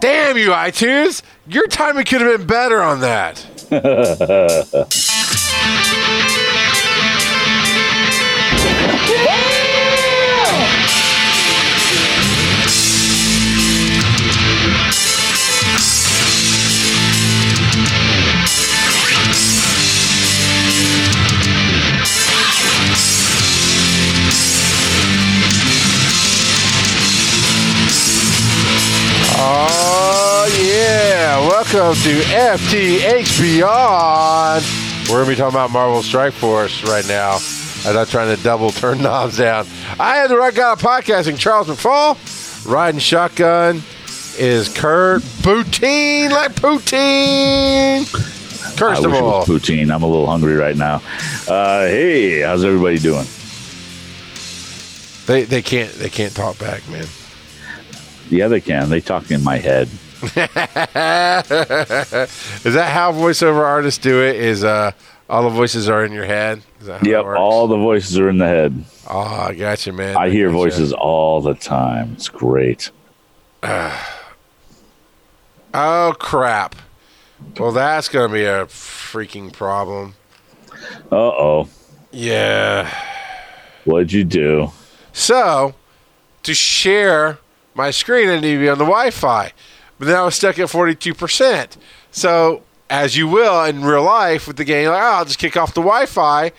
Damn you, iTunes! Your timing could have been better on that. Oh yeah! Welcome to FTH Beyond. We're gonna be talking about Marvel Strike Force right now. I'm not trying to double turn knobs down. I have the right guy of podcasting, Charles McFall. Riding shotgun is Kurt Boutin, like poutine. First I wish it all, was poutine. I'm a little hungry right now. Uh, hey, how's everybody doing? they they can't they can't talk back, man. Yeah, they can. They talk in my head. is that how voiceover artists do it? Is uh all the voices are in your head? Is that how it Yep, all the voices are in the head. Oh, I got you, man. I hear gotcha. voices all the time. It's great. Oh crap! Well, that's gonna be a freaking problem. Uh oh. Yeah. What'd you do? So, to share my screen, I need to be on the Wi-Fi, but then I was stuck at forty-two percent. So, as you will in real life with the game, like, oh, I'll just kick off the Wi-Fi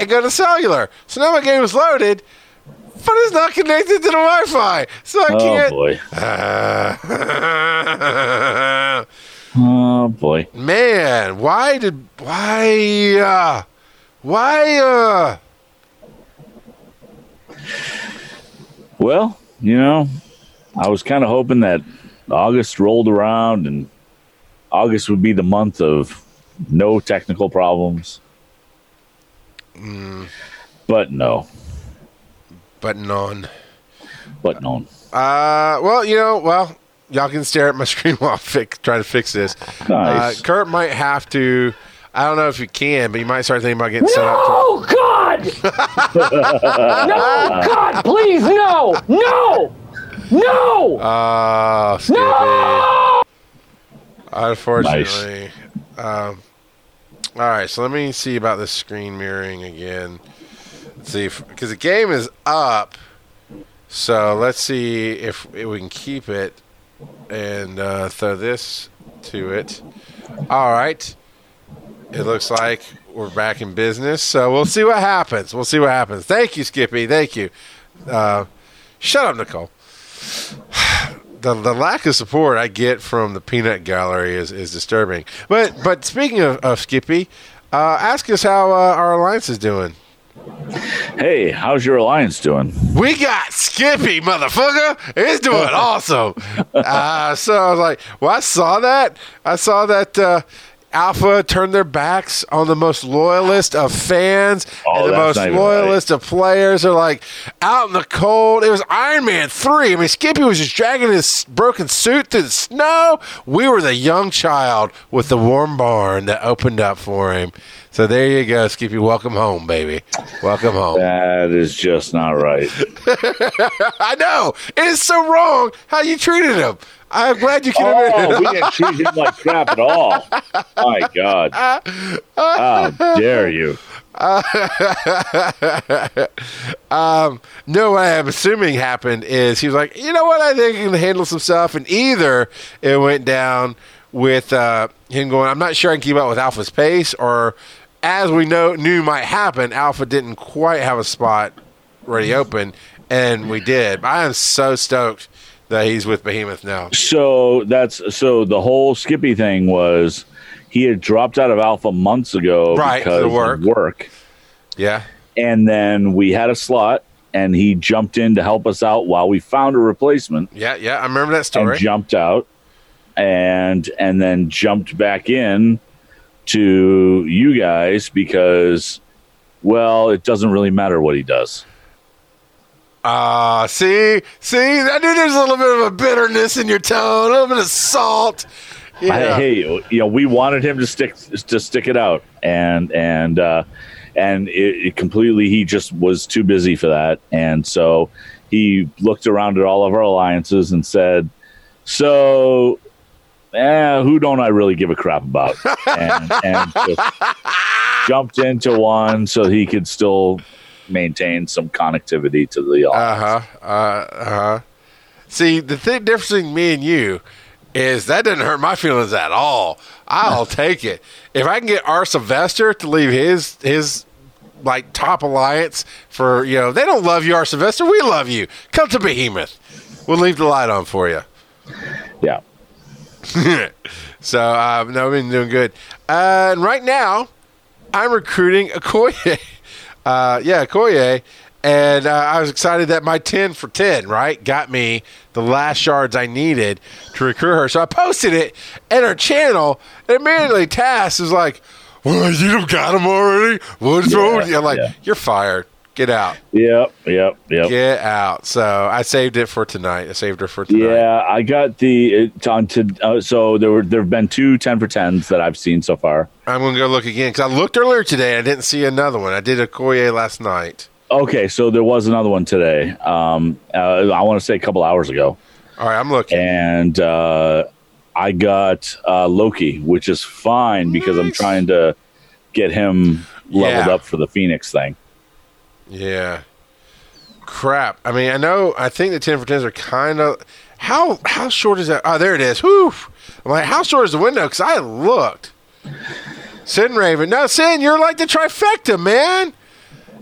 and go to cellular. So now my game is loaded, but it's not connected to the Wi-Fi, so I Oh can't. Oh boy. Uh, Oh boy. Man, why did why uh why uh Well, you know, I was kind of hoping that August rolled around and August would be the month of no technical problems. But no. but none. But no. Uh well, you know, well, y'all can stare at my screen while I fix, try to fix this. Nice. Uh, Kurt might have to I don't know if you can, but you might start thinking about getting set up to Oh God! no, God, please, no, no, no, Oh, Skippy. no! Unfortunately. Um, all right, so let me see about this screen mirroring again. Let's see, because the game is up. So let's see if, if we can keep it and uh, throw this to it. All right. It looks like we're back in business. So we'll see what happens. We'll see what happens. Thank you, Skippy. Thank you. Uh, shut up, Nicole the, the lack of support I get from the peanut gallery is, is disturbing. But but speaking of, of Skippy, uh, ask us how uh, our alliance is doing. Hey, how's your alliance doing? We got Skippy, motherfucker. It's doing awesome. Uh, so I was like, well, I saw that. I saw that uh, Alpha turned their backs on the most loyalist of fans Oh, and the most loyalist of players. Are like out in the cold. It was Iron Man three. I mean, Skippy was just dragging his broken suit through the snow. We were the young child with the warm barn that opened up for him. So there you go, Skippy. Welcome home, baby. Welcome home. That is just not right. I know. It is so wrong how you treated him. I'm glad you can admit Oh, it. we didn't treat him like crap at all. My God. How dare you? No, what I'm assuming happened is he was like, you know what, I think I can handle some stuff. And either it went down with uh, him going, I'm not sure I can keep up with Alpha's pace, or as we know knew might happen, Alpha didn't quite have a spot ready open, and we did. I am so stoked that he's with Behemoth now. So that's so the whole Skippy thing was he had dropped out of Alpha months ago Right, because work. of work. Yeah. And then we had a slot and he jumped in to help us out while we found a replacement Yeah, yeah. I remember that and story. jumped out and and then jumped back in to you guys because well it doesn't really matter what he does Ah, see, see, I knew there's a little bit of a bitterness in your tone, a little bit of salt. Yeah. I, hey you know we wanted him to stick to stick it out and and uh and it, it completely he just was too busy for that and so he looked around at all of our alliances and said So, eh, who don't I really give a crap about? And, and jumped into one so he could still maintain some connectivity to the Uh huh. Uh huh. See, the thing difference between me and you is that doesn't hurt my feelings at all. I'll take it if I can get our Sylvester to leave his his like top alliance for you know they don't love you, our Sylvester. We love you. Come to Behemoth. We'll leave the light on for you. Yeah. so um, no, we've been doing good. Uh, and right now, I'm recruiting Okoye. Uh, yeah, Okoye. And uh, I was excited that my 10 for 10, right, got me the last yards I needed to recruit her. So I posted it in her channel, and immediately Tass is like, well, you got him already? What's wrong with you? I'm like, yeah. you're fired. Get out. Yep. Yep. Yep. Get out. So I saved it for tonight. I saved her for tonight. Yeah, I got the it, on to uh, so there were there have been two 10 for 10s that I've seen so far. I'm going to go look again because I looked earlier today. I didn't see another one. I did Okoye last night. Okay, so there was another one today. Um, uh, I want to say a couple hours ago, All right, I'm looking. and uh, I got uh, Loki, which is fine because I'm trying to get him leveled Yeah. up for the Phoenix thing. Yeah. Crap. I mean, I know. I think the ten for tens are kind of. How how short is that? Oh, there it is. Whew. I'm like, how short is the window? Because I looked. Sin Raven. No, Sin, you're like the trifecta, man.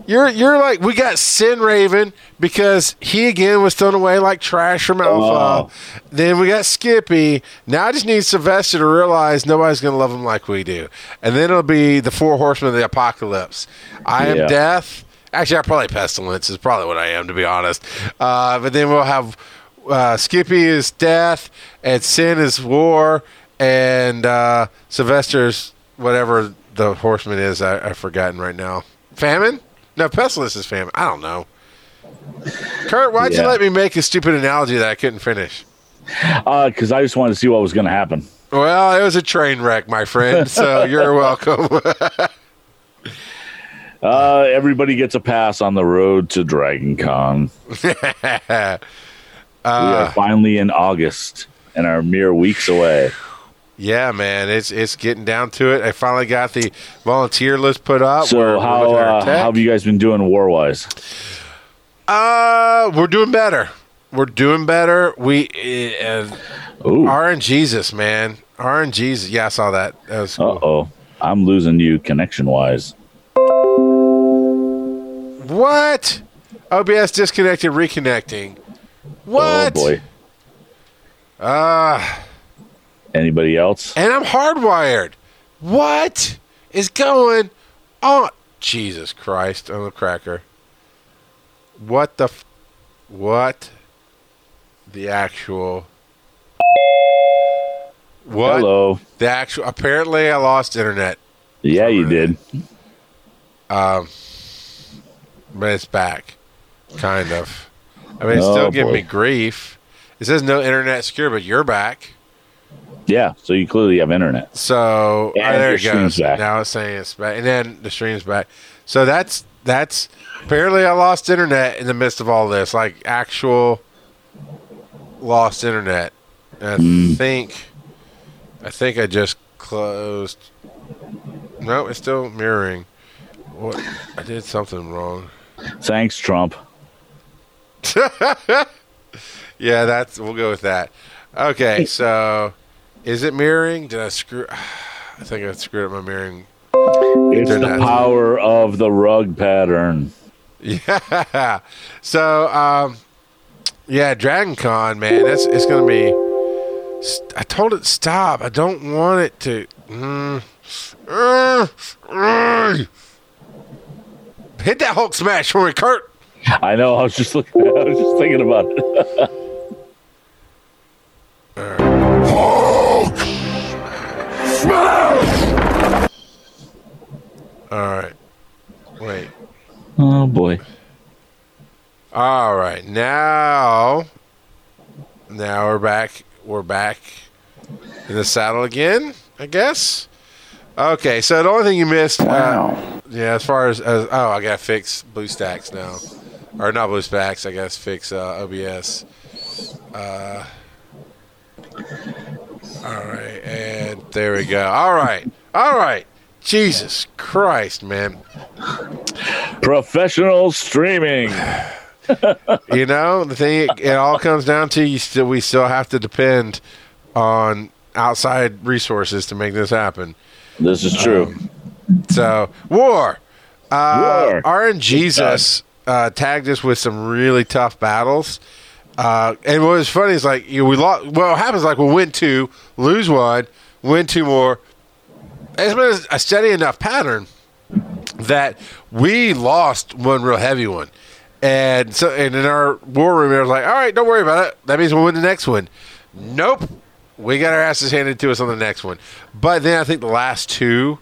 You're you're like we got Sin Raven because he again was thrown away like trash from Alpha. Oh. Then we got Skippy. Now I just need Sylvester to realize nobody's gonna love him like we do. And then it'll be the four horsemen of the apocalypse. I am Yeah. death. Actually, I'm probably pestilence is probably what I am to be honest. Uh, but then we'll have uh, Skippy is death, and Sin is war, and uh, Sylvester's whatever the horseman is. I, I've forgotten right now. Famine? No, pestilence is famine. I don't know. Kurt, why'd you let me make a stupid analogy that I couldn't finish? Because Uh, I just wanted to see what was going to happen. Well, it was a train wreck, my friend. So you're welcome. Uh, everybody gets a pass on the road to Dragon Con. we Uh, are finally in August and are mere weeks away. yeah, man, it's it's getting down to it. I finally got the volunteer list put up. So We're- we're how our uh, how have you guys been doing war wise? Uh, we're doing better. We're doing better. We uh, Ooh, RNGesus, man. RNGesus. Yeah, I saw that. That was uh oh, I'm losing you connection wise. What? OBS disconnected, reconnecting. What? Oh boy. Ah, Anybody else? and I'm hardwired. What is going on? Jesus Christ I'm a cracker. What the? F- what? The actual. What? Hello. The actual. Apparently, I lost internet. Yeah, you did. Um, but it's back, kind of. I mean, it's Oh, still giving boy. me grief. It says no internet secure, but you're back. Yeah, so you clearly have internet. So oh, there it goes. back. Now it's saying it's back, and then the stream's back. So that's that's apparently I lost internet in the midst of all this, like actual lost internet. And I Hmm. think I think I just closed. No, it's still mirroring. What I did something wrong. Thanks, Trump. Yeah, that's we'll go with that. Okay, so is it mirroring? Did I screw? I think I screwed up my mirroring. It's the power of the rug pattern. Yeah. So, um, yeah, Dragon Con, man, it's it's gonna be. I told it stop. I don't want it to. Mm, uh, uh. Hit that Hulk smash for me, Kurt. I know. I was just looking. I was just thinking about it. Hulk smash. All right. Wait. Oh boy. All right. Now, now we're back. We're back in the saddle again. I guess. Okay. So the only thing you missed. Uh, yeah. As far as, as oh, I gotta fix BlueStacks now, or not BlueStacks. I guess fix uh, OBS. Uh, All right, and there we go. All right, all right. Jesus Christ, man. Professional streaming. You know the thing. It, it all comes down to you. Still, we still have to depend on outside resources to make this happen. This is true. So war. Uh, War. RNGesus uh, tagged us with some really tough battles. Uh, and what was funny is like you know, we lost. Well, what happens like we'll win two, lose one, win two more. It's been a steady enough pattern that we lost one real heavy one. And so, and in our war room, it was like, all right, don't worry about it. That means we'll win the next one. Nope. We got our asses handed to us on the next one. But then I think the last two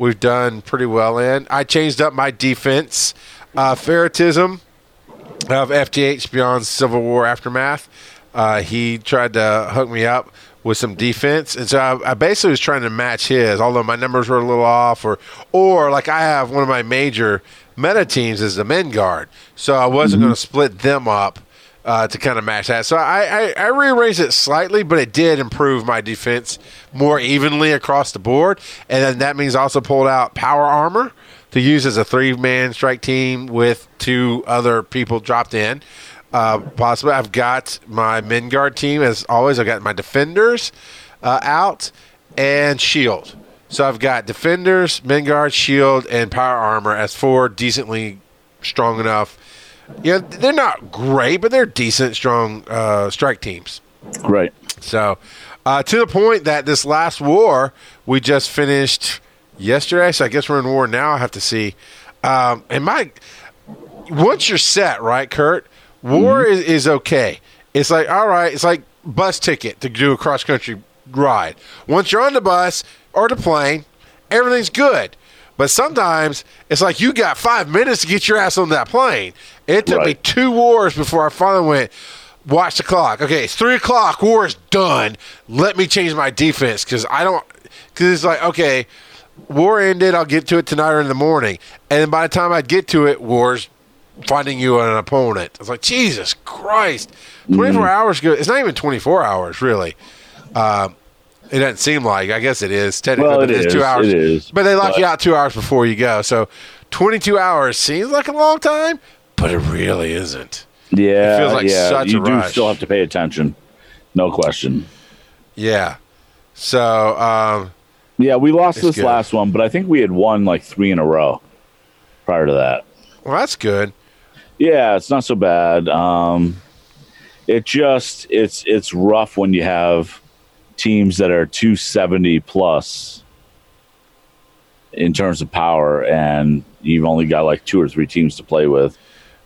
we've done pretty well in. I changed up my defense. Uh, Ferretism of FTH Beyond Civil War Aftermath. Uh, he tried to hook me up with some defense, and so I, I basically was trying to match his. Although my numbers were a little off, or or like I have one of my major meta teams is the men guard, so I wasn't going to split them up uh, to kind of match that. So I, I, I rearranged it slightly, but it did improve my defense more evenly across the board. And then that means I also pulled out power armor to use as a three man strike team with two other people dropped in. Uh, possibly, I've got my men guard team as always. I've got my defenders uh, out and shield. So I've got defenders, men guard, shield, and power armor as four decently strong enough. Yeah, they're not great, but they're decent, strong uh, strike teams. Right. So, uh, to the point that this last war we just finished yesterday, so I guess we're in war now. I have to see. Um, and my, once you're set, right, Kurt, war is, is okay. It's like, all right, it's like bus ticket to do a cross country ride. Once you're on the bus or the plane, everything's good. But sometimes it's like you got five minutes to get your ass on that plane. It took me two wars before I finally went, watch the clock. Okay, it's three o'clock. War is done. Let me change my defense because I don't. Because it's like, okay, war ended. I'll get to it tonight or in the morning. And then by the time I get to it, war's finding you an opponent. It's like, Jesus Christ. 24 hours go. It's not even 24 hours, really. Um, it doesn't seem like. I guess it is technically, Well, it it's two hours. it is, but they lock but- you out two hours before you go. So 22 hours seems like a long time, but it really isn't. Yeah. feels like yeah. such a you do still have to pay attention. No question. Yeah. So um, Yeah, we lost this good. last one, but I think we had won like three in a row prior to that. well, that's good. Yeah, it's not so bad. Um, it just it's it's rough when you have teams that are 270 plus in terms of power, and you've only got like two or three teams to play with.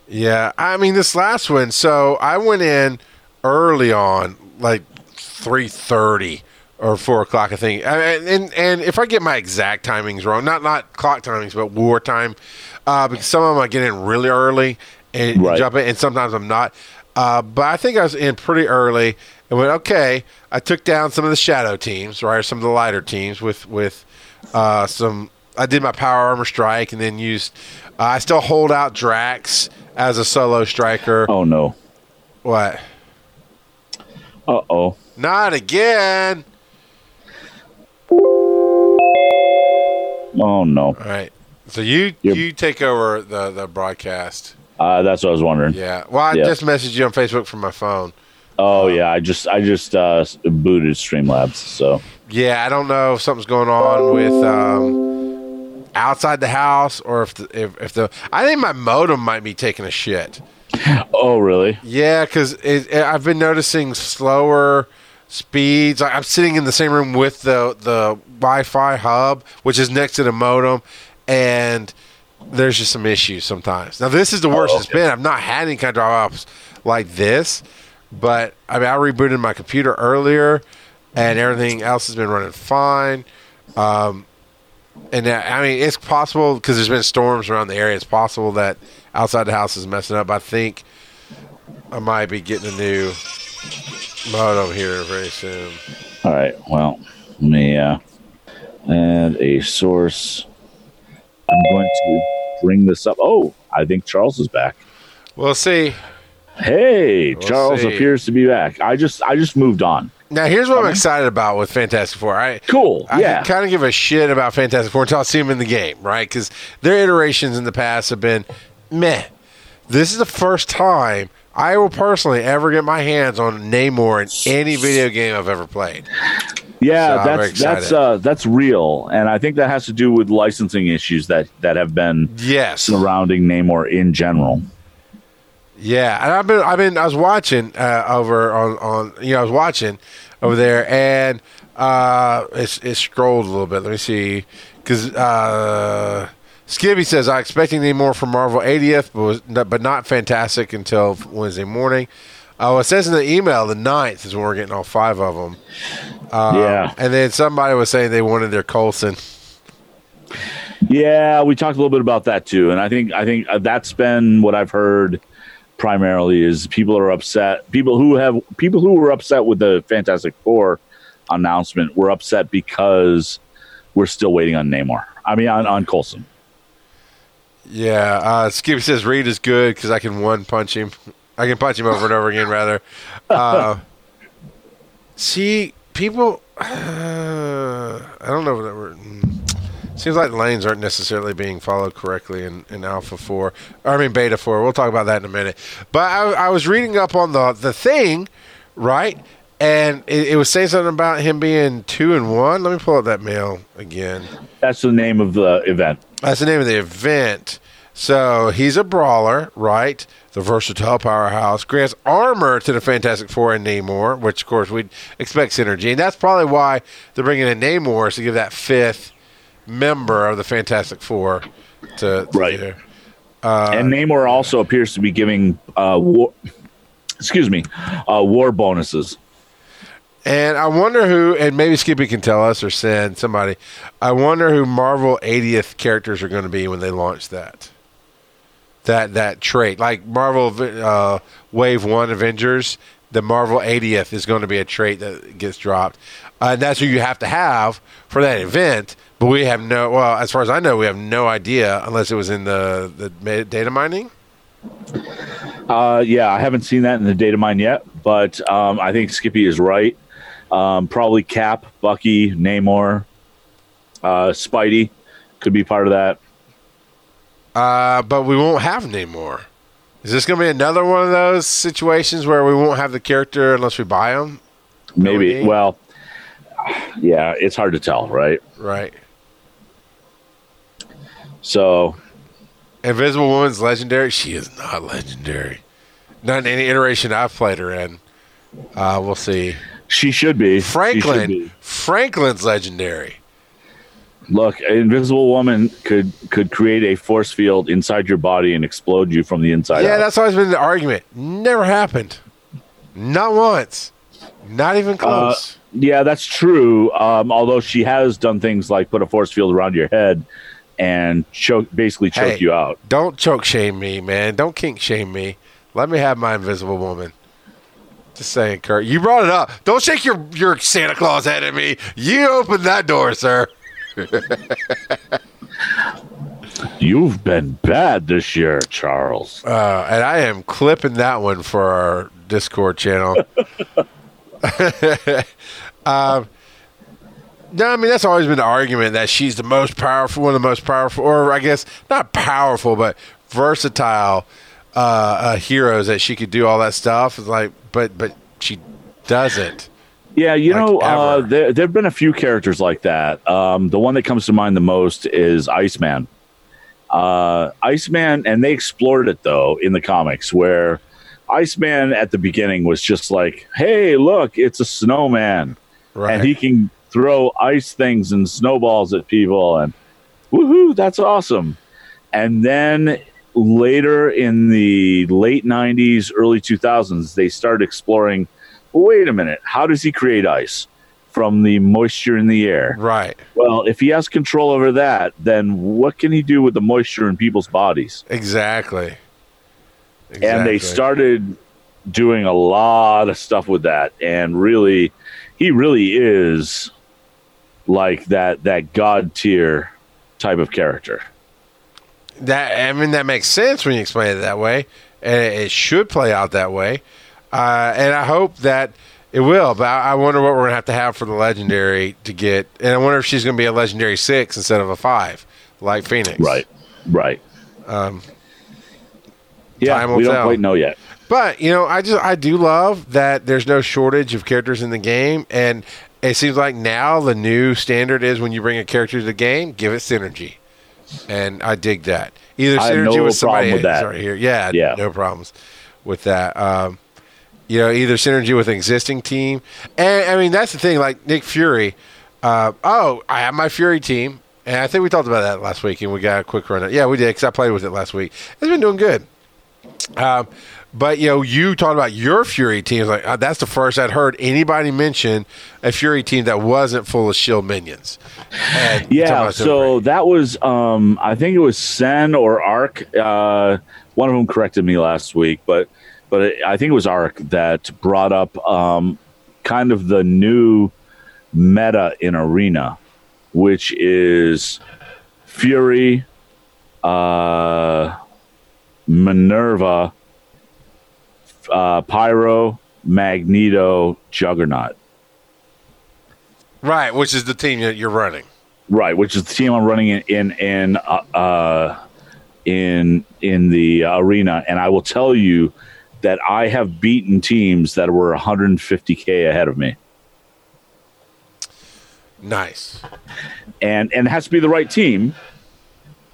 Yeah, I mean this last one. So I went in early on, like three thirty or four o'clock, I think. And, and and if I get my exact timings wrong, not not clock timings, but war time, uh, because some of them I get in really early and Right. jump in, and sometimes I'm not. Uh, but I think I was in pretty early and went okay. I took down some of the shadow teams, right, or some of the lighter teams with with uh, some. I did my power armor strike and then used. Uh, I still hold out Drax as a solo striker. Oh no! What? Uh oh! Not again. Oh no! All right. So you Yep. you take over the the broadcast. Uh, that's what I was wondering. Yeah. Well, I Yeah. just messaged you on Facebook from my phone. Oh yeah, I just I just uh, booted Streamlabs. So Yeah, I don't know if something's going on with um, outside the house or if the, if, if the I think my modem might be taking a shit. oh really? Yeah, because I've been noticing slower speeds. Like, I'm sitting in the same room with the the Wi-Fi hub, which is next to the modem, and there's just some issues sometimes. Now this is the worst it's okay. been. I've not had any kind of drop-offs like this, but I mean I rebooted my computer earlier, and everything else has been running fine. Um, and that, I mean it's possible because there's been storms around the area. It's possible that outside the house is messing up. I think I might be getting a new modem here very soon. All right. Well, let me uh, add a source. I'm going to bring this up. Oh, I think Charles is back. We'll see. Hey, We'll Charles see. appears to be back. I just I just moved on. Now here's what I'm excited about with Fantastic Four. I Cool. I yeah. kind of give a shit about Fantastic Four until I see them in the game, right? Because their iterations in the past have been meh. This is the first time I will personally ever get my hands on Namor in any video game I've ever played. Yeah, So that's that's uh, that's real, and I think that has to do with licensing issues that that have been Yes. surrounding Namor in general. Yeah, and I've been, I've been, I was watching uh, over on, on, you know, I was watching over there, and uh, it's it scrolled a little bit. Let me see, because uh, Skippy says I expecting any more from Marvel 80th, but was, but not fantastic until Wednesday morning. Oh, it says in the email the 9th is when we're getting all five of them. yeah, And then somebody was saying they wanted their Coulson. yeah, we talked a little bit about that too, and I think I think uh, that's been what I've heard primarily is people are upset. People who have people who were upset with the Fantastic Four announcement were upset because we're still waiting on Namor. I mean, on on Coulson. Yeah, uh, Skippy says Reed is good because I can one punch him. I can punch him over and over again, rather. Uh, see, people. Uh, I don't know if that we're. Seems like the lanes aren't necessarily being followed correctly in, in Alpha 4. Or, I mean, Beta 4. We'll talk about that in a minute. But I, I was reading up on the, the thing, right? And it, it was saying something about him being 2 and 1. Let me pull up that mail again. That's the name of the event. That's the name of the event. So he's a brawler, right? The versatile powerhouse grants armor to the Fantastic Four and Namor, which of course we'd expect synergy, and that's probably why they're bringing in Namor is to give that fifth member of the Fantastic Four to, to Right. do. and Namor also appears to be giving uh, war, excuse me, uh, war bonuses. And I wonder who, and maybe Skippy can tell us or send somebody. I wonder who Marvel 80th characters are going to be when they launch that. That that trait, like Marvel uh, Wave One Avengers, the Marvel 80th is going to be a trait that gets dropped, uh, and that's who you have to have for that event. But we have no, well, as far as I know, we have no idea unless it was in the the data mining. Uh, yeah, I haven't seen that in the data mine yet, but um, I think Skippy is right. Um, probably Cap, Bucky, Namor, uh, Spidey could be part of that. Uh, but we won't have Namor. Is this going to be another one of those situations where we won't have the character unless we buy them? Maybe. Well, yeah, it's hard to tell, right? Right. So Invisible Woman's legendary. She is not legendary. Not in any iteration I've played her in. Uh, we'll see. she should be. She should Franklin. be. Franklin's legendary. Look, Invisible Woman could could create a force field inside your body and explode you from the inside yeah, out. that's always been the argument. Never happened. Not once. Not even close. Yeah, that's true. Um, although she has done things like put a force field around your head and choke, basically choke Hey. you out. Don't choke shame me, man. Don't kink shame me. Let me have my Invisible Woman. Just saying, Kurt. You brought it up. Don't shake your, your Santa Claus head at me. You opened that door, sir. You've been bad this year, Charles. Uh, and I am clipping that one for our Discord channel. um, no, I mean that's always been the argument that she's the most powerful, one of the most powerful, or I guess not powerful, but versatile uh, uh, heroes that she could do all that stuff. It's like, but but she doesn't. Yeah, you Like know, uh, there there have been a few characters like that. Um, the one that comes to mind the most is Iceman. Uh, Iceman, and they explored it though in the comics, where Iceman at the beginning was just like, "Hey, look, it's a snowman, Right. and he can throw ice things and snowballs at people, and woohoo, that's awesome." And then later in the late '90s, early 2000s, they started exploring wait a minute, how does he create ice from the moisture in the air? right. Well, if he has control over that, then what can he do with the moisture in people's bodies? Exactly. And they started doing a lot of stuff with that. And really, he really is like that that god tier type of character. That I mean that makes sense when you explain it that way, and it, it should play out that way. Uh, and I hope that It will, but I I wonder what we're gonna have to have for the legendary to get. And I wonder if she's gonna be a legendary six instead of a five, like Phoenix. Right. Right. Um, Yeah, we don't tell. quite know yet. But you know, I just I do love that there's no shortage of characters in the game, and it seems like now the new standard is when you bring a character to the game, give it synergy, and I dig that. Either synergy no with somebody with that. sorry, here, yeah, Yeah. no problems with that. Um, you know, either synergy with an existing team, and I mean that's the thing. Like Nick Fury, uh, oh, I have my Fury team, and I think we talked about that last week, and we got a quick run. Yeah, we did because I played with it last week. It's been doing good. Um, but you know, you talked about your Fury team. Like uh, that's the first I'd heard anybody mention a Fury team that wasn't full of Shield minions. And Yeah, so that was um I think it was Sen or Arc. Uh one of them corrected me last week, but but it, I think it was Arc that brought up um kind of the new meta in Arena, which is Fury, uh Minerva, uh Pyro, Magneto, Juggernaut. right, which is the team that you're running. Right, which is the team I'm running in in in uh, uh, in in the arena, and I will tell you that I have beaten teams that were 150k ahead of me, Nice. and and it has to be the right team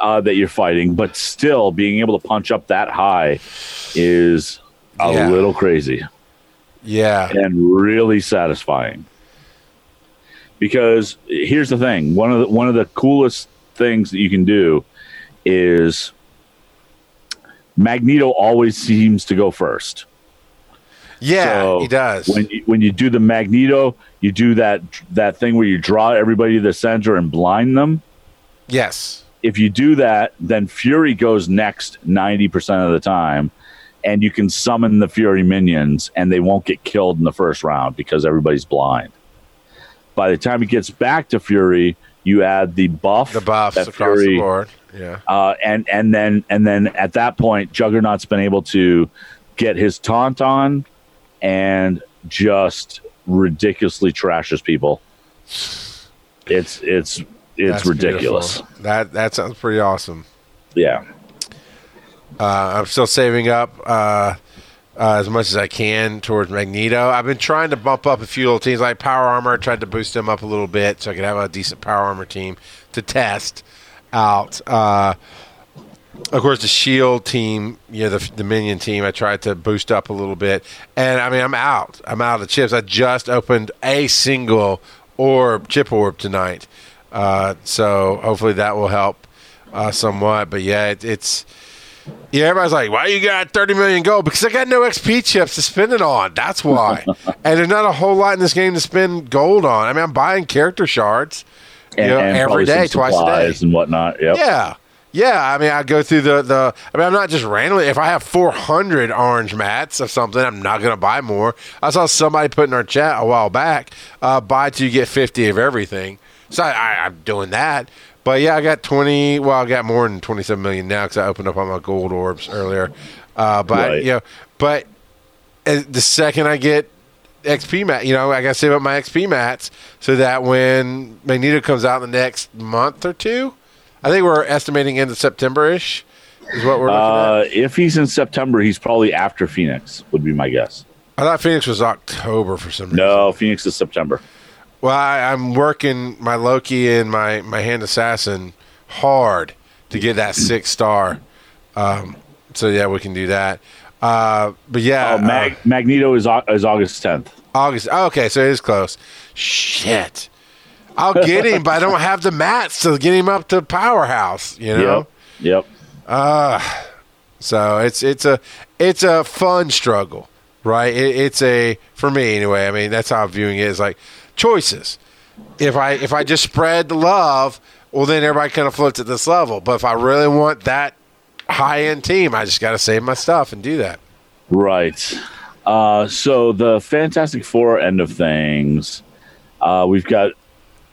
uh, that you're fighting, but still being able to punch up that high is a Yeah. little crazy. Yeah. and really satisfying. Because here's the thing: one of the one of the coolest things that you can do is Magneto always seems to go first. Yeah, So he does. When you, when you do the Magneto, you do that that thing where you draw everybody to the center and blind them. yes. If you do that, then Fury goes next ninety percent of the time, and you can summon the Fury minions, and they won't get killed in the first round because everybody's blind. By the time it gets back to Fury, you add the buff, The buffs that across Fury, the board. Yeah. uh, and and then and then at that point, Juggernaut's been able to get his taunt on, and just ridiculously trashes people. It's it's it's That's ridiculous. beautiful. That that sounds pretty awesome. Yeah. Uh, I'm still saving up uh, uh, as much as I can towards Magneto. I've been trying to bump up a few little teams like Power Armor. I tried to boost them up a little bit so I could have a decent Power Armor team to test out. Uh, of course, the Shield team, you know, the, the Minion team, I tried to boost up a little bit, and I mean, I'm out. I'm out of chips. I just opened a single orb, chip orb tonight, uh, so hopefully that will help uh, somewhat. But yeah, it, it's yeah, everybody's like, "Why you got 30 million gold?" Because I got no XP chips to spend it on. That's why. and there's not a whole lot in this game to spend gold on. I mean, I'm buying character shards, you know, every probably day, some twice a day. and whatnot. Yep. Yeah. Yeah, I mean, I go through the, the. I mean, I'm not just randomly. If I have 400 orange mats of something, I'm not going to buy more. I saw somebody put in our chat a while back, uh, buy till you get 50 of everything. So I, I, I'm doing that. But yeah, I got 20. Well, I got more than 27 million now because I opened up all my gold orbs earlier. Uh, but Right. you know, but the second I get XP mat, you know, I got to save up my XP mats so that when Magneto comes out in the next month or two, I think we're estimating into September ish is what we're looking Uh, if he's in September, he's probably after Phoenix. Would be my guess. I thought Phoenix was October for some reason. No, Phoenix is September. Well, I, I'm working my Loki and my, my Hand Assassin hard to get that six star. Um, so yeah, we can do that. Uh, but yeah, Oh, Mag- Magneto is is August 10th. uh, August. Oh, okay, so it is close. Shit. I'll get him, but I don't have the mats to get him up to powerhouse. You know. Yep. Yep. Uh So it's it's a it's a fun struggle, right? It, it's a for me anyway. I mean, that's how I'm viewing it. Is like choices. If I if I just spread the love, well, then everybody kind of floats at this level. But if I really want that high end team, I just got to save my stuff and do that. Right. Uh, so the Fantastic Four end of things, uh, we've got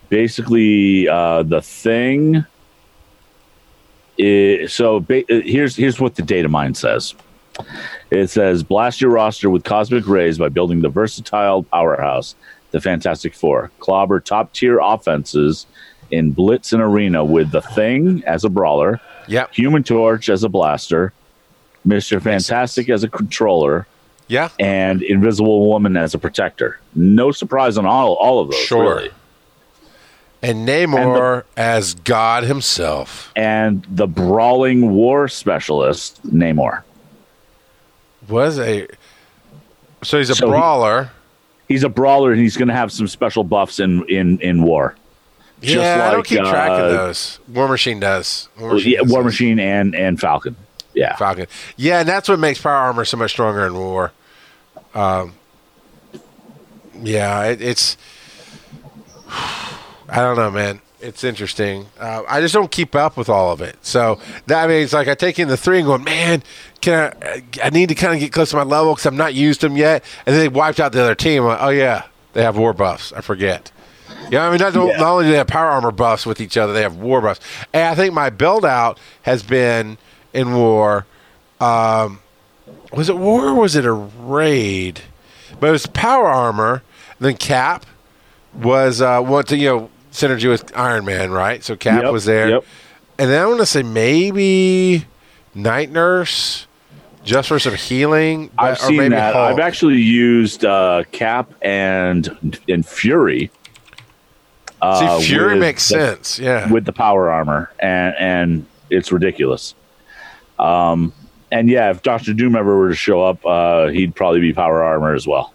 basically uh, the thing. i- so ba- uh, here's here's what the data mine says. It says blast your roster with cosmic rays by building the versatile powerhouse, the Fantastic Four. Clobber top tier offenses in Blitz and Arena with the Thing as a brawler, Yep. Human Torch as a blaster, Mister Fantastic as a controller, Yeah. and Invisible Woman as a protector. No surprise on all all of those. Sure. really. And Namor as God himself. And the brawling war specialist Namor. Was a so he's a So he- brawler. He's a brawler, and he's going to have some special buffs in in in war. Yeah, I don't keep track of uh, those. War Machine does. War Machine yeah, does War. Machine and and Falcon. Yeah, Falcon. Yeah, and that's what makes power armor so much stronger in war. Um, yeah, it, it's. I don't know, man. It's interesting. Uh, I just don't keep up with all of it. So that I mean, it's like I take in the three and going, man, can I? I need to kind of get close to my level because I'm not used them yet. And then they wiped out the other team. Like, oh yeah, they have war buffs. I forget. Yeah, I mean, not, Yeah. not only do they have power armor buffs with each other, they have war buffs. And I think my build out has been in war. Um, was it war or was it a raid? But it was power armor. Then Cap was uh, what you know synergy with Iron Man, right? So Cap Yep, was there, yep. and then I want to say maybe Night Nurse just for some healing. but- I've or seen maybe that. Hulk. I've actually used uh, Cap and and Fury. Uh, See, Fury makes the- sense. Yeah, with the power armor, and and it's ridiculous. Um, and yeah, if Doctor Doom ever were to show up, uh, he'd probably be power armor as well.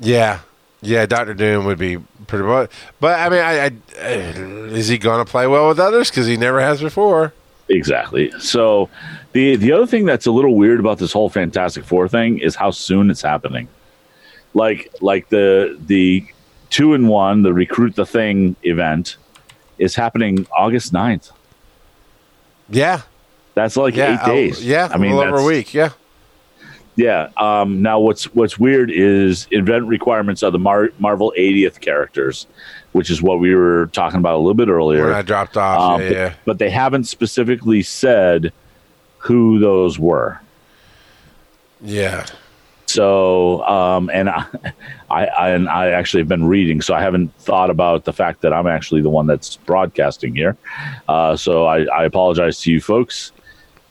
Yeah, yeah. Doctor Doom would be pretty much. But I mean, I, I uh, is he going to play well with others? Because he never has before. Exactly. So the the other thing that's a little weird about this whole Fantastic Four thing is how soon it's happening. Like like the the two and one, the recruit the thing event is happening August 9th. Yeah, That's like yeah, eight days. uh, yeah. I mean a little over a week. Yeah, Yeah. Um, now, what's what's weird is event requirements are the Mar- Marvel 80th characters, which is what we were talking about a little bit earlier. when I dropped off. Um, yeah, but, yeah. but they haven't specifically said who those were. Yeah. So, um, and I, I, and I actually have been reading, so I haven't thought about the fact that I'm actually the one that's broadcasting here. Uh, so I, I apologize to you folks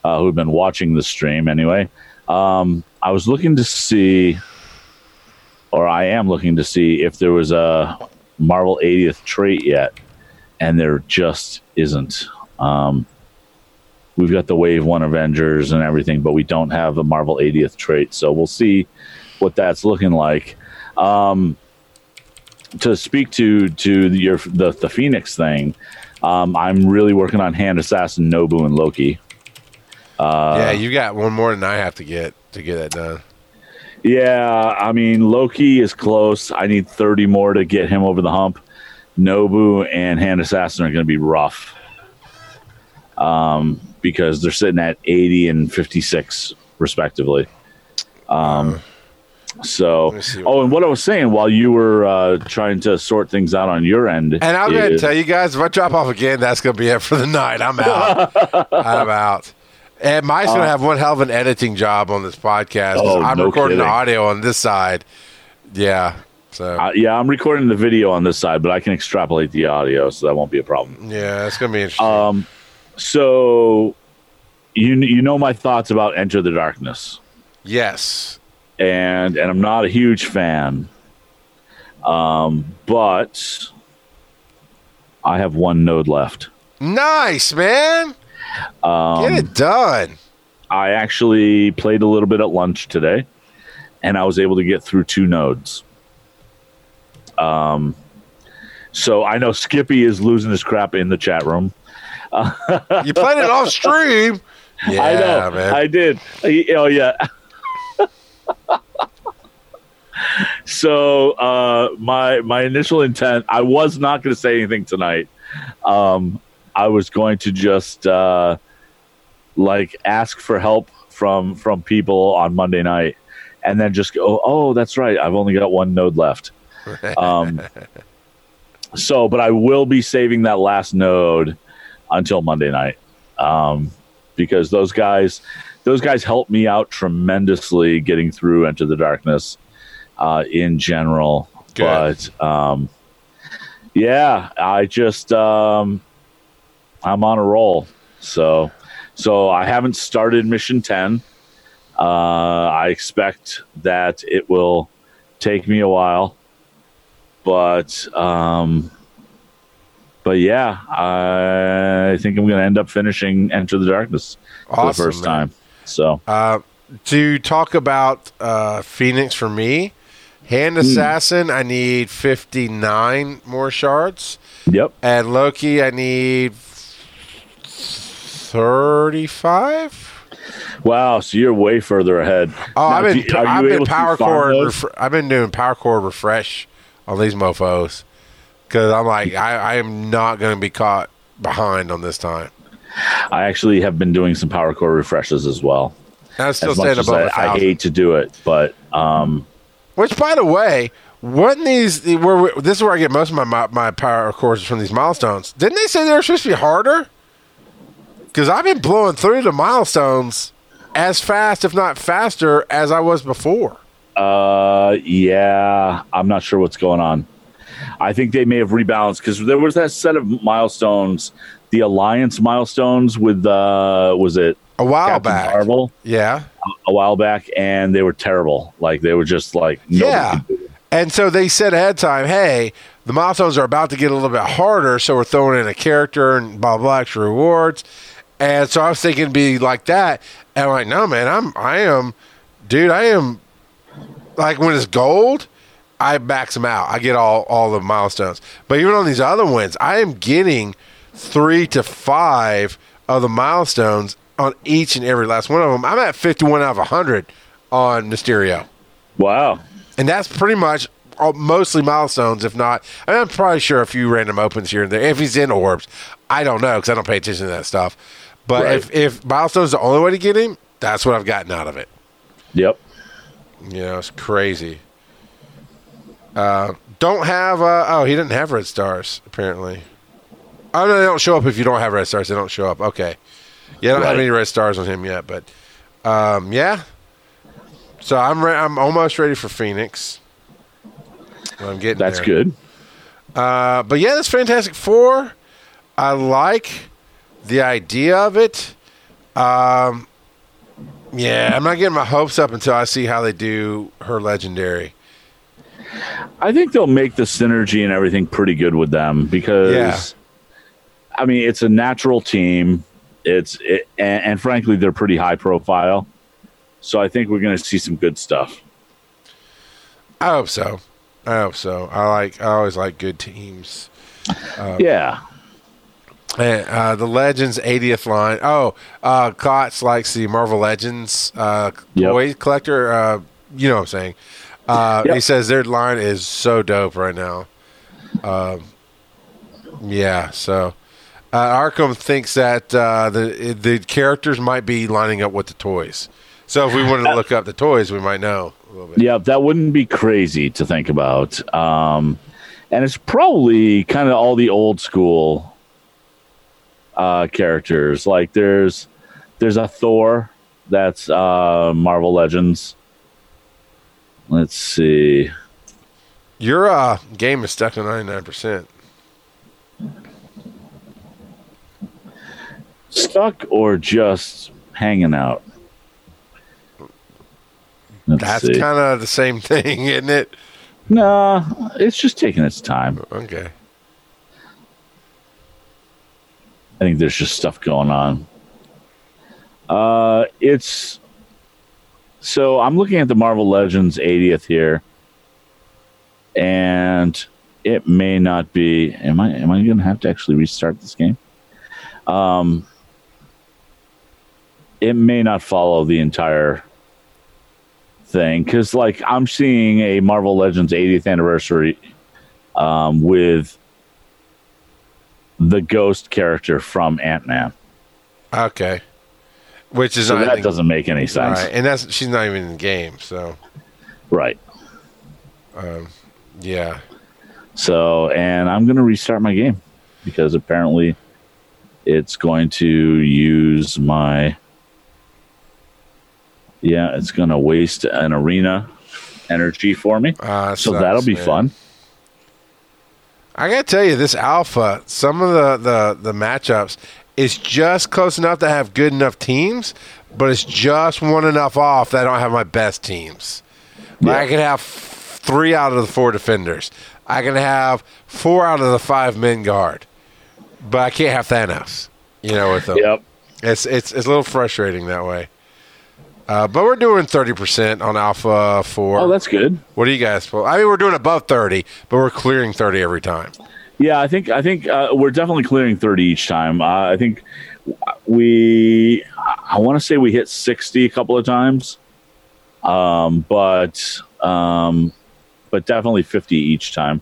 uh, who've been watching the stream anyway. Um, I was looking to see, or I am looking to see if there was a Marvel 80th trait yet, and there just isn't. Um, we've got the Wave One Avengers and everything, but we don't have a Marvel 80th trait. So we'll see what that's looking like. Um, to speak to to the, your the the Phoenix thing, um, I'm really working on Hand Assassin, Nobu, and Loki. Uh, yeah, you got one more than I have to get to get that done. Yeah, I mean Loki is close. I need 30 more to get him over the hump. Nobu and Hand Assassin are going to be rough. Um, because they're sitting at 80 and 56 respectively. Um, so, Let me see. oh, and what I was saying while you were uh, trying to sort things out on your end, And I'm going to tell you guys, if I drop off again, that's going to be it for the night. I'm out. I'm out. And Mike's going to have one hell of an editing job on this podcast. Oh, I'm no recording the kidding. audio on this side. Yeah. So, uh, yeah, I'm recording the video on this side, but I can extrapolate the audio, so that won't be a problem. yeah, it's going to be interesting. Um, so you you know my thoughts about Enter the Darkness, yes. and and I'm not a huge fan. Um, but I have one node left. Nice, man. Um, Get it done. I actually played a little bit at lunch today, and I was able to get through two nodes. Um, so I know Skippy is losing his crap in the chat room. You played it off stream. Yeah, I know, man. I did. I- oh yeah. so uh, my my initial intent, I was not going to say anything tonight. Um, I was going to just uh, like ask for help from from people on Monday night, and then just go, oh, that's right, I've only got one node left. Um, so, but I will be saving that last node until Monday night um, because those guys those guys helped me out tremendously getting through Enter the Darkness uh, in general. Good. But um, yeah, I just um, I'm on a roll. So so I haven't started mission ten. Uh, I expect that it will take me a while, but um, but yeah, I think I'm going to end up finishing Enter the Darkness for the first man. time. So Uh, to talk about uh, Phoenix for me, Hand Assassin, I need 59 more shards. yep, And Loki, I need 35. wow. So you're way further ahead. Oh, Now, I've been, you I've been power core. Ref- I've been doing power core refresh on these mofo's because I'm like, I, I am not going to be caught behind on this time. I actually have been doing some power core refreshes as well. And I'm still as staying above I, I hate to do it, but um, Which, by the way, wasn't these where this is where I get most of my my, my power courses from these milestones? Didn't they say they were supposed to be harder? Because I've been blowing through the milestones as fast, if not faster, as I was before. uh, yeah, I'm not sure what's going on. I think they may have rebalanced because there was that set of milestones, the alliance milestones with uh, was it A while Captain back, Marvel yeah, a while back, and they were terrible. Like they were just like yeah. could do it. And so they said ahead of time, hey, the milestones are about to get a little bit harder, so we're throwing in a character and blah blah extra rewards. And so I was thinking it'd be like that. And I'm like, no, man, I'm I am dude, I am like when it's gold, I max them out. I get all all the milestones. But even on these other ones, I am getting three to five of the milestones on each and every last one of them. I'm at 51 out of 100 on Mysterio. Wow. And that's pretty much all, mostly milestones, if not. I mean, I'm probably sure a few random opens here and there. If he's in orbs, I don't know because I don't pay attention to that stuff. But Right. if, if milestone's is the only way to get him, that's what I've gotten out of it. Yep. Yeah, it's crazy. Uh, don't have, uh, oh, he didn't have red stars, apparently. Oh, no, they don't show up if you don't have red stars. They don't show up. Okay. Yeah, I don't have any red stars on him yet, but um, yeah. So I'm re- I'm almost ready for Phoenix. I'm getting That's there. good. Uh, but yeah, this Fantastic Four, I like the idea of it. Um, yeah, I'm not getting my hopes up until I see how they do her legendary. I think they'll make the synergy and everything pretty good with them because, Yeah. I mean, it's a natural team. It's it, and, and frankly, they're pretty high profile. So I think we're going to see some good stuff. I hope so. I hope so. I like. I always like good teams. yeah, And, uh, the Legends 80th line. Oh, uh, Klotz likes the Marvel Legends uh, Yep. toy collector. Uh, you know what I'm saying. Uh, Yep. He says their line is so dope right now. Um, yeah, so uh, Arkham thinks that uh, the the characters might be lining up with the toys. So if we wanted to look up the toys, we might know a little bit. yeah, that wouldn't be crazy to think about. Um, and it's probably kind of all the old school uh, characters. Like there's there's a Thor that's uh, Marvel Legends. Let's see. Your uh, game is stuck at 99%. stuck or just hanging out? Let's That's kind of the same thing, isn't it? nah, it's just taking its time. Okay. I think there's just stuff going on. Uh, it's so I'm looking at the Marvel Legends 80th here, and it may not be. Am I? Am I going to have to actually restart this game? Um, it may not follow the entire thing because, like, I'm seeing a Marvel Legends 80th anniversary um, with the ghost character from Ant Man. Okay. Which is So that in- doesn't make any sense. right, and that's she's not even in the game. So Right. yeah, So, and I'm going to restart my game because apparently it's going to use my Yeah, it's going to waste an arena energy for me. Uh, so sucks, that'll be man. fun. I gotta tell you, this alpha, some of the, the the matchups is just close enough to have good enough teams, but it's just one enough off that I don't have my best teams. Like, I can have three out of the four defenders. I can have four out of the five men guard, but I can't have Thanos. You know, with them. Yep. It's it's it's a little frustrating that way. Uh, but we're doing thirty percent on Alpha Four. Oh, that's good. what do you guys? I mean, we're doing above thirty, but we're clearing thirty every time. Yeah, I think I think uh, we're definitely clearing thirty each time. Uh, I think we, I want to say we hit sixty a couple of times, um, but um, but definitely fifty each time.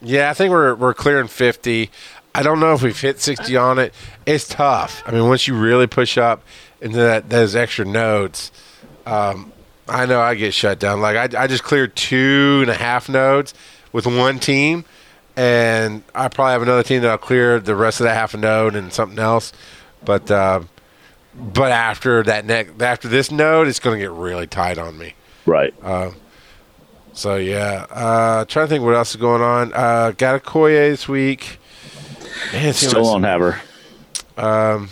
Yeah, I think we're we're clearing fifty. I don't know if we've hit sixty on it. It's tough. I mean, once you really push up into that those extra nodes, um, I know I get shut down. Like I, I just cleared two and a half nodes with one team, and I probably have another team that I'll clear the rest of that half a node and something else. But uh, but after that next after this node, it's going to get really tight on me. Right. So yeah, uh, trying to think what else is going on. Uh, got Okoye this week. Man, Still like don't have her. Um,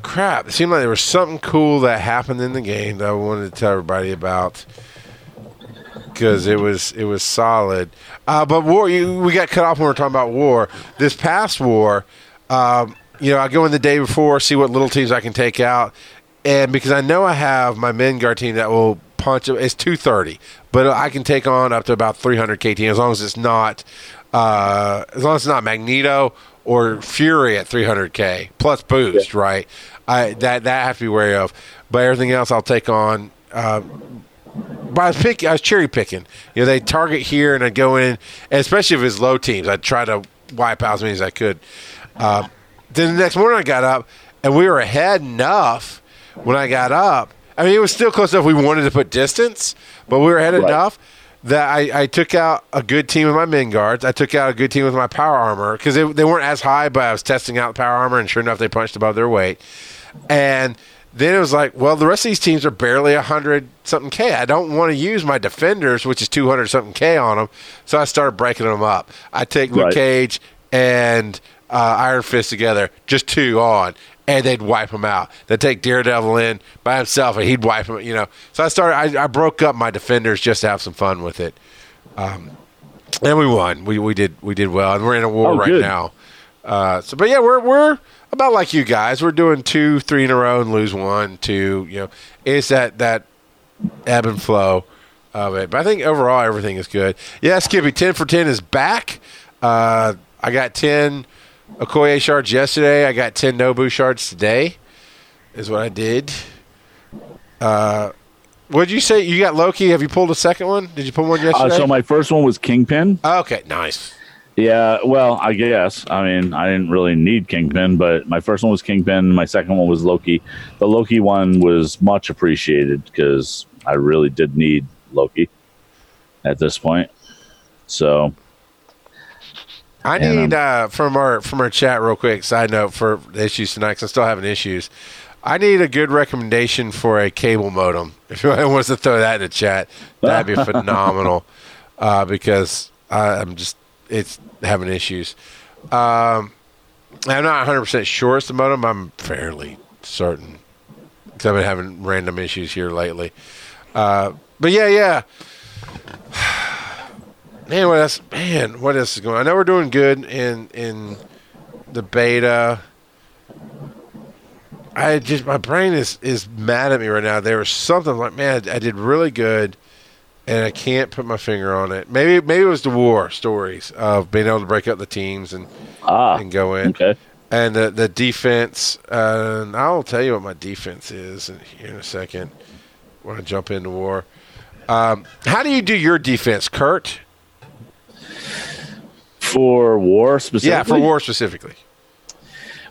crap. It seemed like there was something cool that happened in the game that I wanted to tell everybody about because it was it was solid. Uh, but war, you, we got cut off when we were talking about war. This past war, um, you know, I go in the day before, see what little teams I can take out, and because I know I have my men guard team that will punch. It's two thirty, but I can take on up to about three hundred KT as long as it's not uh, as long as it's not Magneto or Fury at 300k plus boost, right? I that that I have to be wary of. But everything else, I'll take on. Uh, but I was pick, I was cherry picking. You know, they target here, and I'd go in, and especially if it's low teams, I'd try to wipe out as many as I could. Uh, then the next morning, I got up, and we were ahead enough when I got up. I mean, it was still close enough. We wanted to put distance, but we were ahead Right. enough that I, I took out a good team with my men guards. I took out a good team with my power armor because they, they weren't as high, but I was testing out the power armor, and sure enough, they punched above their weight. And then it was like, well, the rest of these teams are barely a hundred something k. I don't want to use my defenders, which is two hundred something k on them. So I started breaking them up. I take Luke Right. Cage and uh, Iron Fist together, just two on, and they'd wipe him out. They'd take Daredevil in by himself, and he'd wipe him. You know. So I started. I, I broke up my defenders just to have some fun with it. Um, and we won. We we did we did well, and we're in a war Oh, right good. now. Uh, so, but yeah, we're we're about like you guys. We're doing two, three in a row and lose one, two. You know, it's that that ebb and flow of it. But I think overall everything is good. Yeah, Skippy, ten for ten is back. Uh, I got ten Okoye shards yesterday. I got ten Nobu shards today. Is what I did. Uh, what'd you say? You got Loki? Have you pulled a second one? Did you pull one Uh, yesterday? so my first one was Kingpin. okay, nice. Yeah, well, I guess. I mean, I didn't really need Kingpin, but my first one was Kingpin. My second one was Loki. The Loki one was much appreciated because I really did need Loki at this point. So, I And, need uh, from our from our chat real quick. Side note for the issues tonight, 'cause I'm still having issues. I need a good recommendation for a cable modem. If anyone wants to throw that in the chat, that'd be phenomenal. Uh, because I, I'm just it's having issues. Um, I'm not 100 percent sure it's the modem. I'm fairly certain because I've been having random issues here lately. Uh, but yeah, yeah. Man, what else? Man, what else is going? on? I know we're doing good in in the beta. I just my brain is is mad at me right now. There was something like, man, I did really good, and I can't put my finger on it. Maybe maybe it was the war stories of being able to break up the teams and ah, and go in, okay. and the the defense. Uh, and I'll tell you what my defense is in, here in a second when I jump into war. Um, how do you do your defense, Kurt? For war specifically? Yeah, for war specifically.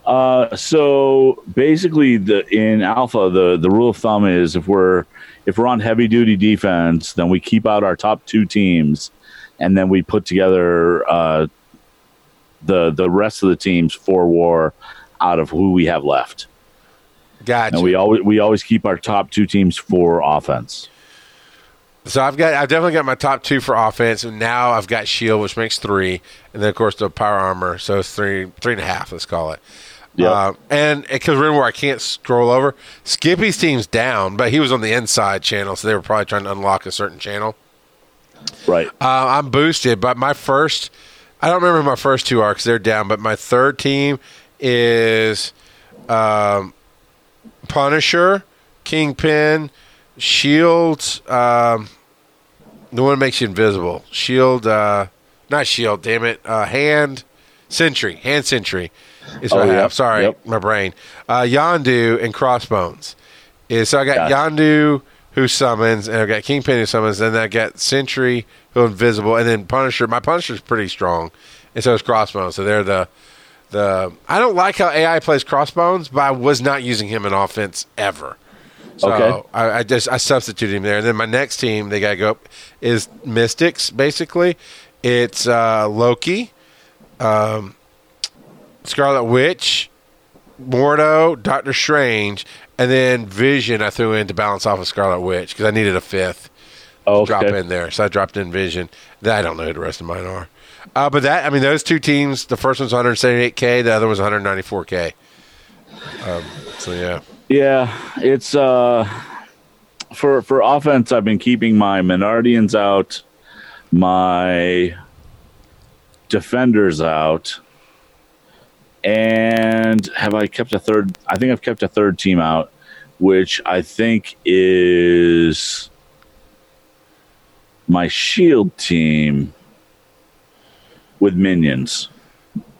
Uh, so basically, the in alpha, the the rule of thumb is if we're if we're on heavy duty defense, then we keep out our top two teams, and then we put together uh, the the rest of the teams for war out of who we have left. Gotcha. and we always we always keep our top two teams for offense. So I've got I've definitely got my top two for offense, and now I've got shield, which makes three, and then of course the power armor, so it's three three and a half. Let's call it. Yep. Uh, and because remember, I can't scroll over. Skippy's team's down, but he was on the inside channel, so they were probably trying to unlock a certain channel. Right. Uh, I'm boosted, but my first, I don't remember my first two are because they're down. But my third team is um, Punisher, Kingpin, Shield, um, the one that makes you invisible. Shield, uh, not Shield, damn it. Uh, hand, Sentry, Hand Sentry is what Oh, I yeah. have. Sorry, Yep. my brain. Uh, Yondu and Crossbones. Is so I got Gotcha. Yondu who summons, and I got Kingpin who summons, and then I got Sentry who invisible, and then Punisher. My Punisher's pretty strong, and so is Crossbones. So they're the the. I don't like how AI plays Crossbones, but I was not using him in offense ever. So Okay. I, I just I substituted him there, and then my next team they got to go up is Mystics. Basically, it's uh, Loki, um, Scarlet Witch, Mordo, Doctor Strange, and then Vision. I threw in to balance off of Scarlet Witch because I needed a fifth Oh, drop in there. So I dropped in Vision. I don't know who the rest of mine are. Uh, but that I mean, those two teams. The first one's 178k. The other was 194k. Um, so yeah. Yeah, it's uh for for offense. I've been keeping my Menardians out, my defenders out, and have I kept a third? I think I've kept a third team out, which I think is my shield team with minions.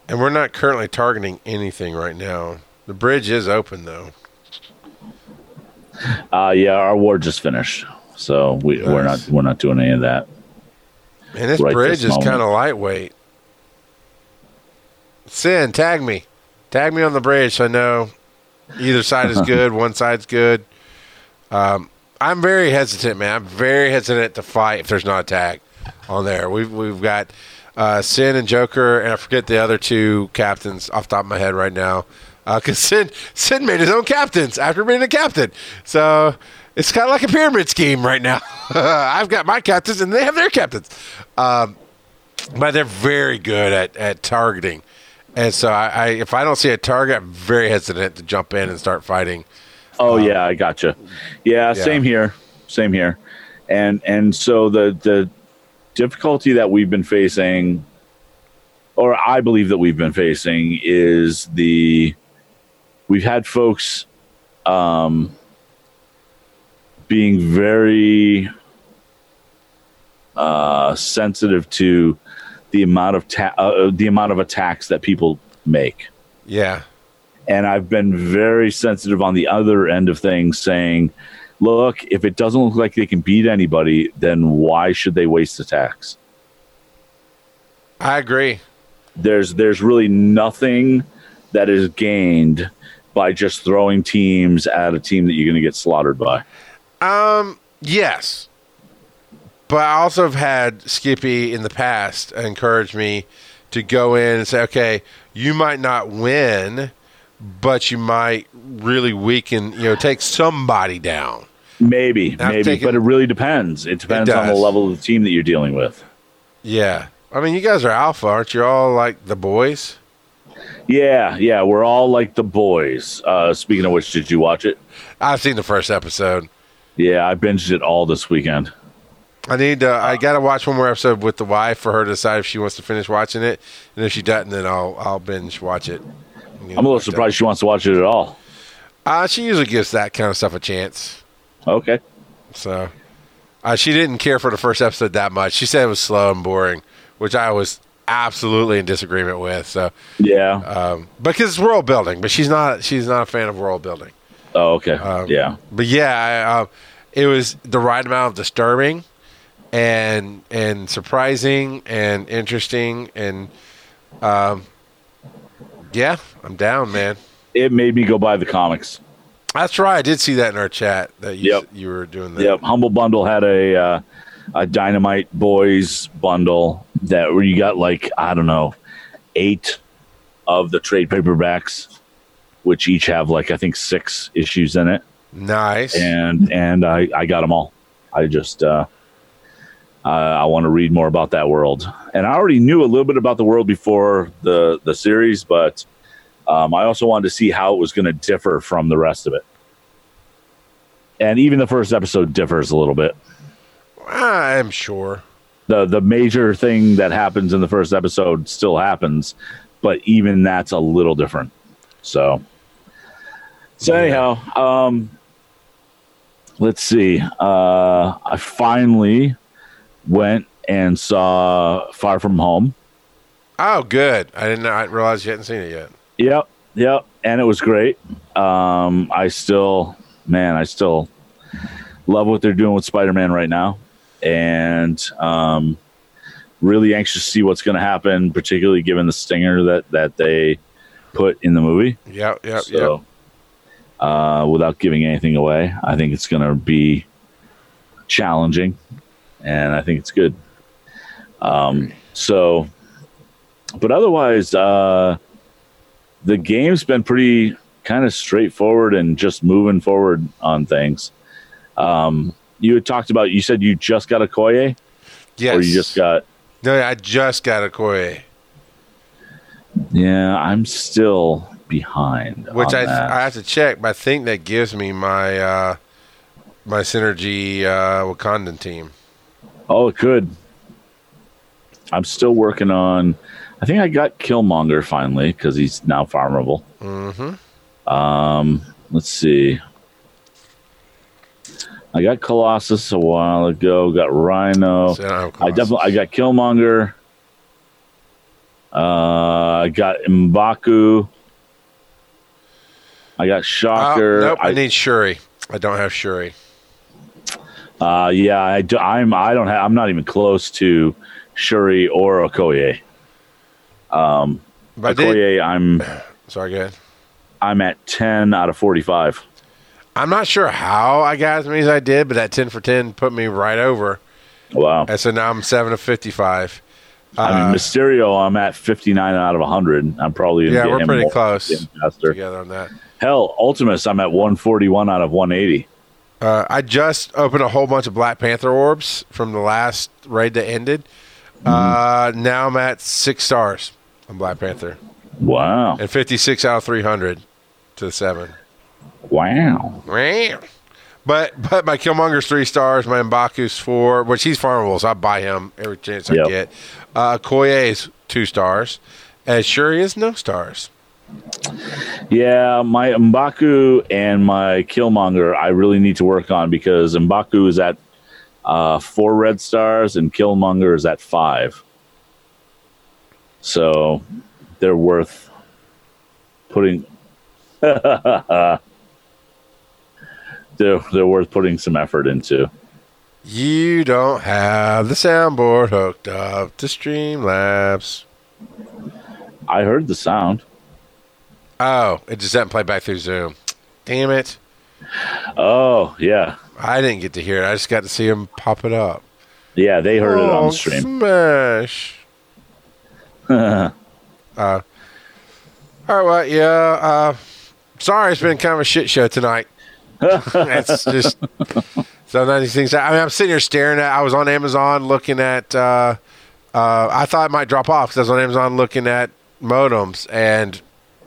And we're not currently targeting anything right now. The bridge is open though. Uh yeah, our war just finished, so we, we're not we're not doing any of that. And this Right bridge this is kind of lightweight. Sin, tag me. Tag me on the bridge so I know either side is good, one side's good. Um, I'm very hesitant, man. I'm very hesitant to fight if there's not a tag on there. We've we've got uh, Sin and Joker, and I forget the other two captains off the top of my head right now. Because Sin Sin made his own captains after being a captain, so it's kind of like a pyramid scheme right now. I've got my captains, and they have their captains. Um, but they're very good at, at targeting. And so I, I if I don't see a target, I'm very hesitant to jump in and start fighting. Oh yeah, I gotcha. Yeah, yeah. same here. Same here. And and so the the difficulty that we've been facing or I believe that we've been facing is the we've had folks um being very uh sensitive to the amount of ta- uh, the amount of attacks that people make Yeah. and I've been very sensitive on the other end of things, saying, "Look, if it doesn't look like they can beat anybody, then why should they waste attacks?" I agree. There's there's really nothing that is gained by just throwing teams at a team that you're going to get slaughtered by. Um, yes. But I also have had Skippy in the past encourage me to go in and say, okay, you might not win, but you might really weaken, you know, take somebody down. Maybe, I've maybe, but it really depends. It depends on the level of the team that you're dealing with. Yeah. I mean, you guys are alpha, aren't you all like the boys? Yeah, yeah, we're all like the boys. Uh, speaking of which, did you watch it? I've seen the first episode. Yeah, I binged it all this weekend. I need to. I gotta watch one more episode with the wife for her to decide if she wants to finish watching it, and if she doesn't, then I'll I'll binge watch it. I'm a little surprised she wants to watch it at all. Uh, she usually gives that kind of stuff a chance. Okay. So, uh, she didn't care for the first episode that much. She said it was slow and boring, which I was absolutely in disagreement with. So, Yeah. um, because it's world building, but she's not. She's not a fan of world building. oh, okay. Um, yeah. But yeah, I, uh, it was the right amount of disturbing, and and surprising and interesting and um, yeah, I'm down, man. It made me go buy the comics. That's right. I did see that in our chat that you Yep. you were doing that. Yep. Humble Bundle had a uh, a Dynamite Boys bundle that where you got like I don't know eight of the trade paperbacks which each have like I think six issues in it, Nice. and and I I got them all. I just uh, I, I want to read more about that world, and I already knew a little bit about the world before the the series, but um, I also wanted to see how it was going to differ from the rest of it. And even the first episode differs a little bit. I'm sure. the the major thing that happens in the first episode still happens, but even that's a little different. So, so Yeah. anyhow, um, let's see. Uh, I finally went and saw Far From Home. Oh, good. I didn't I realize you hadn't seen it yet. Yep, yep, and it was great. Um, I still, man, I still love what they're doing with Spider-Man right now, and um, really anxious to see what's going to happen, particularly given the stinger that that they put in the movie. Yep, yep, yep. So, uh, without giving anything away, I think it's going to be challenging, and I think it's good. Um, so, but otherwise, uh, the game's been pretty kind of straightforward and just moving forward on things. Um, you had talked about. You said you just got Okoye, Yes. or you just got. No, I just got Okoye, Yeah, I'm still behind. which I that. I have to check, but I think that gives me my uh my synergy uh Wakandan team. Oh, it could. I'm still working on. I think I got Killmonger finally because he's now farmable. Mm-hmm. Um, let's see. I got Colossus a while ago. Got Rhino. So I, I definitely I got Killmonger. Uh, I got Mbaku. I got Oh, Shocker. nope, I, I, need Shuri. I don't have Shuri. Uh, yeah, I do, I'm. I don't have. I'm not even close to Shuri or Okoye. Um, But did, Okoye, I'm. sorry, go ahead. I'm at ten out of forty-five. I'm not sure how I got as many as I did, but that 10 for 10 put me right over. Wow. And so now I'm 7 of 55. I Uh, mean, Mysterio, I'm at 59 out of 100. I'm probably Yeah, get we're him pretty close together on that. Hell, Ultimus, I'm at 141 out of 180. Uh, I just opened a whole bunch of Black Panther orbs from the last raid that ended. Uh, now I'm at six stars on Black Panther Wow. and 56 out of 300 to the seven. Wow. Meow. But but my Killmonger's three stars, my Mbaku's four, which he's farmable, so I buy him every chance I get. Uh, Koye's two stars, and Shuri is no stars. Yeah, my Mbaku and my Killmonger, I really need to work on because Mbaku is at uh, four red stars and Killmonger is at five. So they're worth putting. they're they're worth putting some effort into. You don't have the soundboard hooked up to Streamlabs. I heard the sound. Oh, it just doesn't play back through Zoom. Damn it. Oh yeah, I didn't get to hear it. I just got to see him pop it up. yeah, they heard it on Oh, the stream. Smash. uh, all right, well, yeah. Uh, sorry, it's been kind of a shit show tonight. it's just so none of these things. I mean, I'm sitting here staring at. I was on Amazon looking at. Uh, uh, I thought it might drop off because I was on Amazon looking at modems and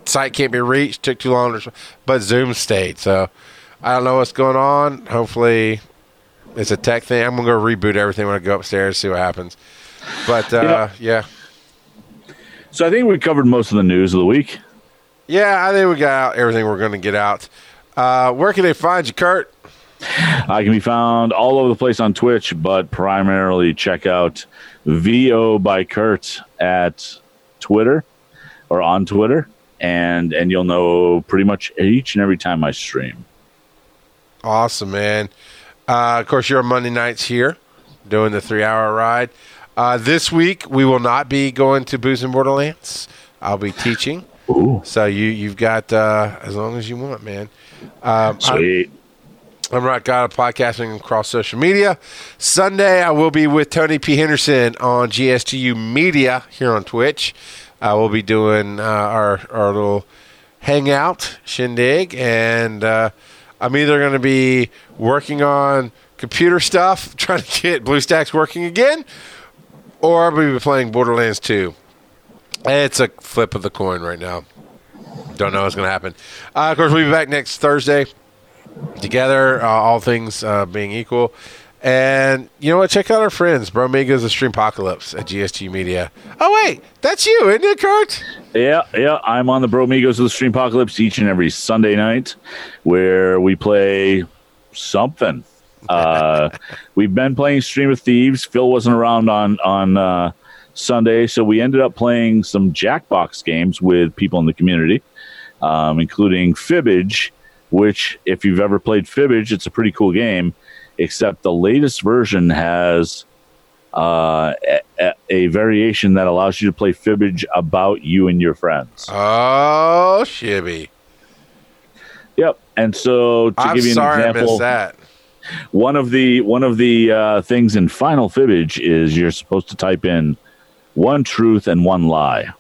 site can't be reached. Took too long, but Zoom stayed. So I don't know what's going on. Hopefully, it's a tech thing. I'm gonna go reboot everything when I go upstairs see what happens. But uh, yeah. So I think we covered most of the news of the week. Yeah, I think we got out everything we're going to get out. Uh, where can they find you, Kurt? I can be found all over the place on Twitch, but primarily check out VO by Kurt at Twitter or on Twitter, and and you'll know pretty much each and every time I stream. Awesome, man. Uh, of course, you're on Monday nights here doing the three hour ride. Uh, this week, we will not be going to Booze and Borderlands. I'll be teaching. Ooh, So you, you've got uh, as long as you want, man. Um, I'm- sweet. I'm Rock God of podcasting across social media. Sunday, I will be with Tony P. Henderson on GSTU Media here on Twitch. Uh, we'll be doing uh, our our little hangout shindig, and uh, I'm either going to be working on computer stuff, trying to get BlueStacks working again, or I'll be playing Borderlands 2. It's a flip of the coin right now. Don't know what's going to happen. Uh, of course, we'll be back next Thursday together, uh, all things uh, being equal. And you know what? Check out our friends, Bromigos Stream Apocalypse at GSG Media. Oh, wait, that's you, isn't it, Kurt? Yeah, yeah. I'm on the Bro Bromigos of the Stream Apocalypse each and every Sunday night where we play something. Uh, we've been playing Stream of Thieves. Phil wasn't around on, on uh, Sunday, so we ended up playing some Jackbox games with people in the community, um, including Fibbage, which, if you've ever played Fibbage, it's a pretty cool game except the latest version has uh, a, a, variation that allows you to play fibbage about you and your friends. Oh, shibby. Yep. And so to I'm give you an sorry example, that. one of the one of the uh, things in Final Fibbage is you're supposed to type in one truth and one lie.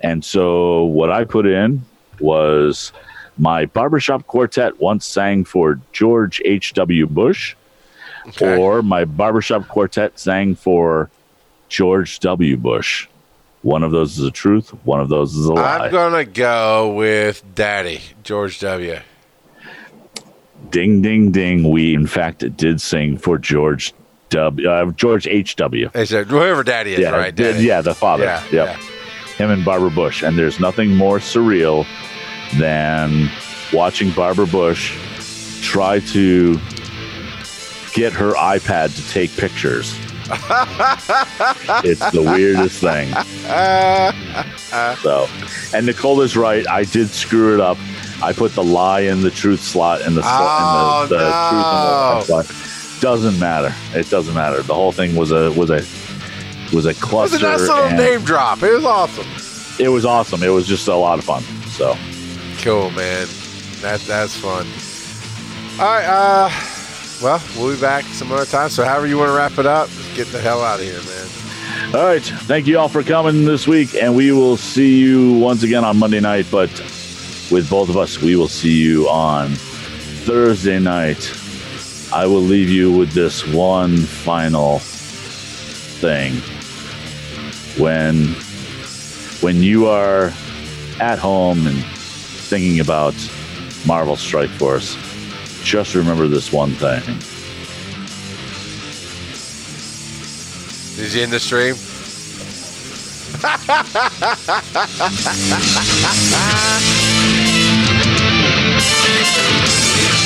And so what I put in was my barbershop quartet once sang for George H.W. Bush, Okay. or my barbershop quartet sang for George W. Bush. One of those is a truth, one of those is a lie. I'm going to go with Daddy, George W. ding, ding, ding. We, in fact, did sing for George W. Uh, George H.W. They said, whoever Daddy is, Yeah, right? Daddy. yeah, the father. Yeah, yep. yeah. Him and Barbara Bush. And there's nothing more surreal than watching Barbara Bush try to get her iPad to take pictures. it's the weirdest thing. so, and Nicole is right. I did screw it up. I put the lie in the truth slot and the, sl- Oh, the, the no. truth in the slot. Doesn't matter. It doesn't matter. The whole thing was a was a was a cluster. It was a nice little name drop. It was awesome. It was awesome. It was just a lot of fun. So, Cool, man. That that's fun. All right. Uh, well, we'll be back some other time. So, however you want to wrap it up, get the hell out of here, man. all right. Thank you all for coming this week, and we will see you once again on Monday night. But with both of us, we will see you on Thursday night. I will leave you with this one final thing. When when you are at home and thinking about Marvel Strike Force, just remember this one thing. Is you end the stream?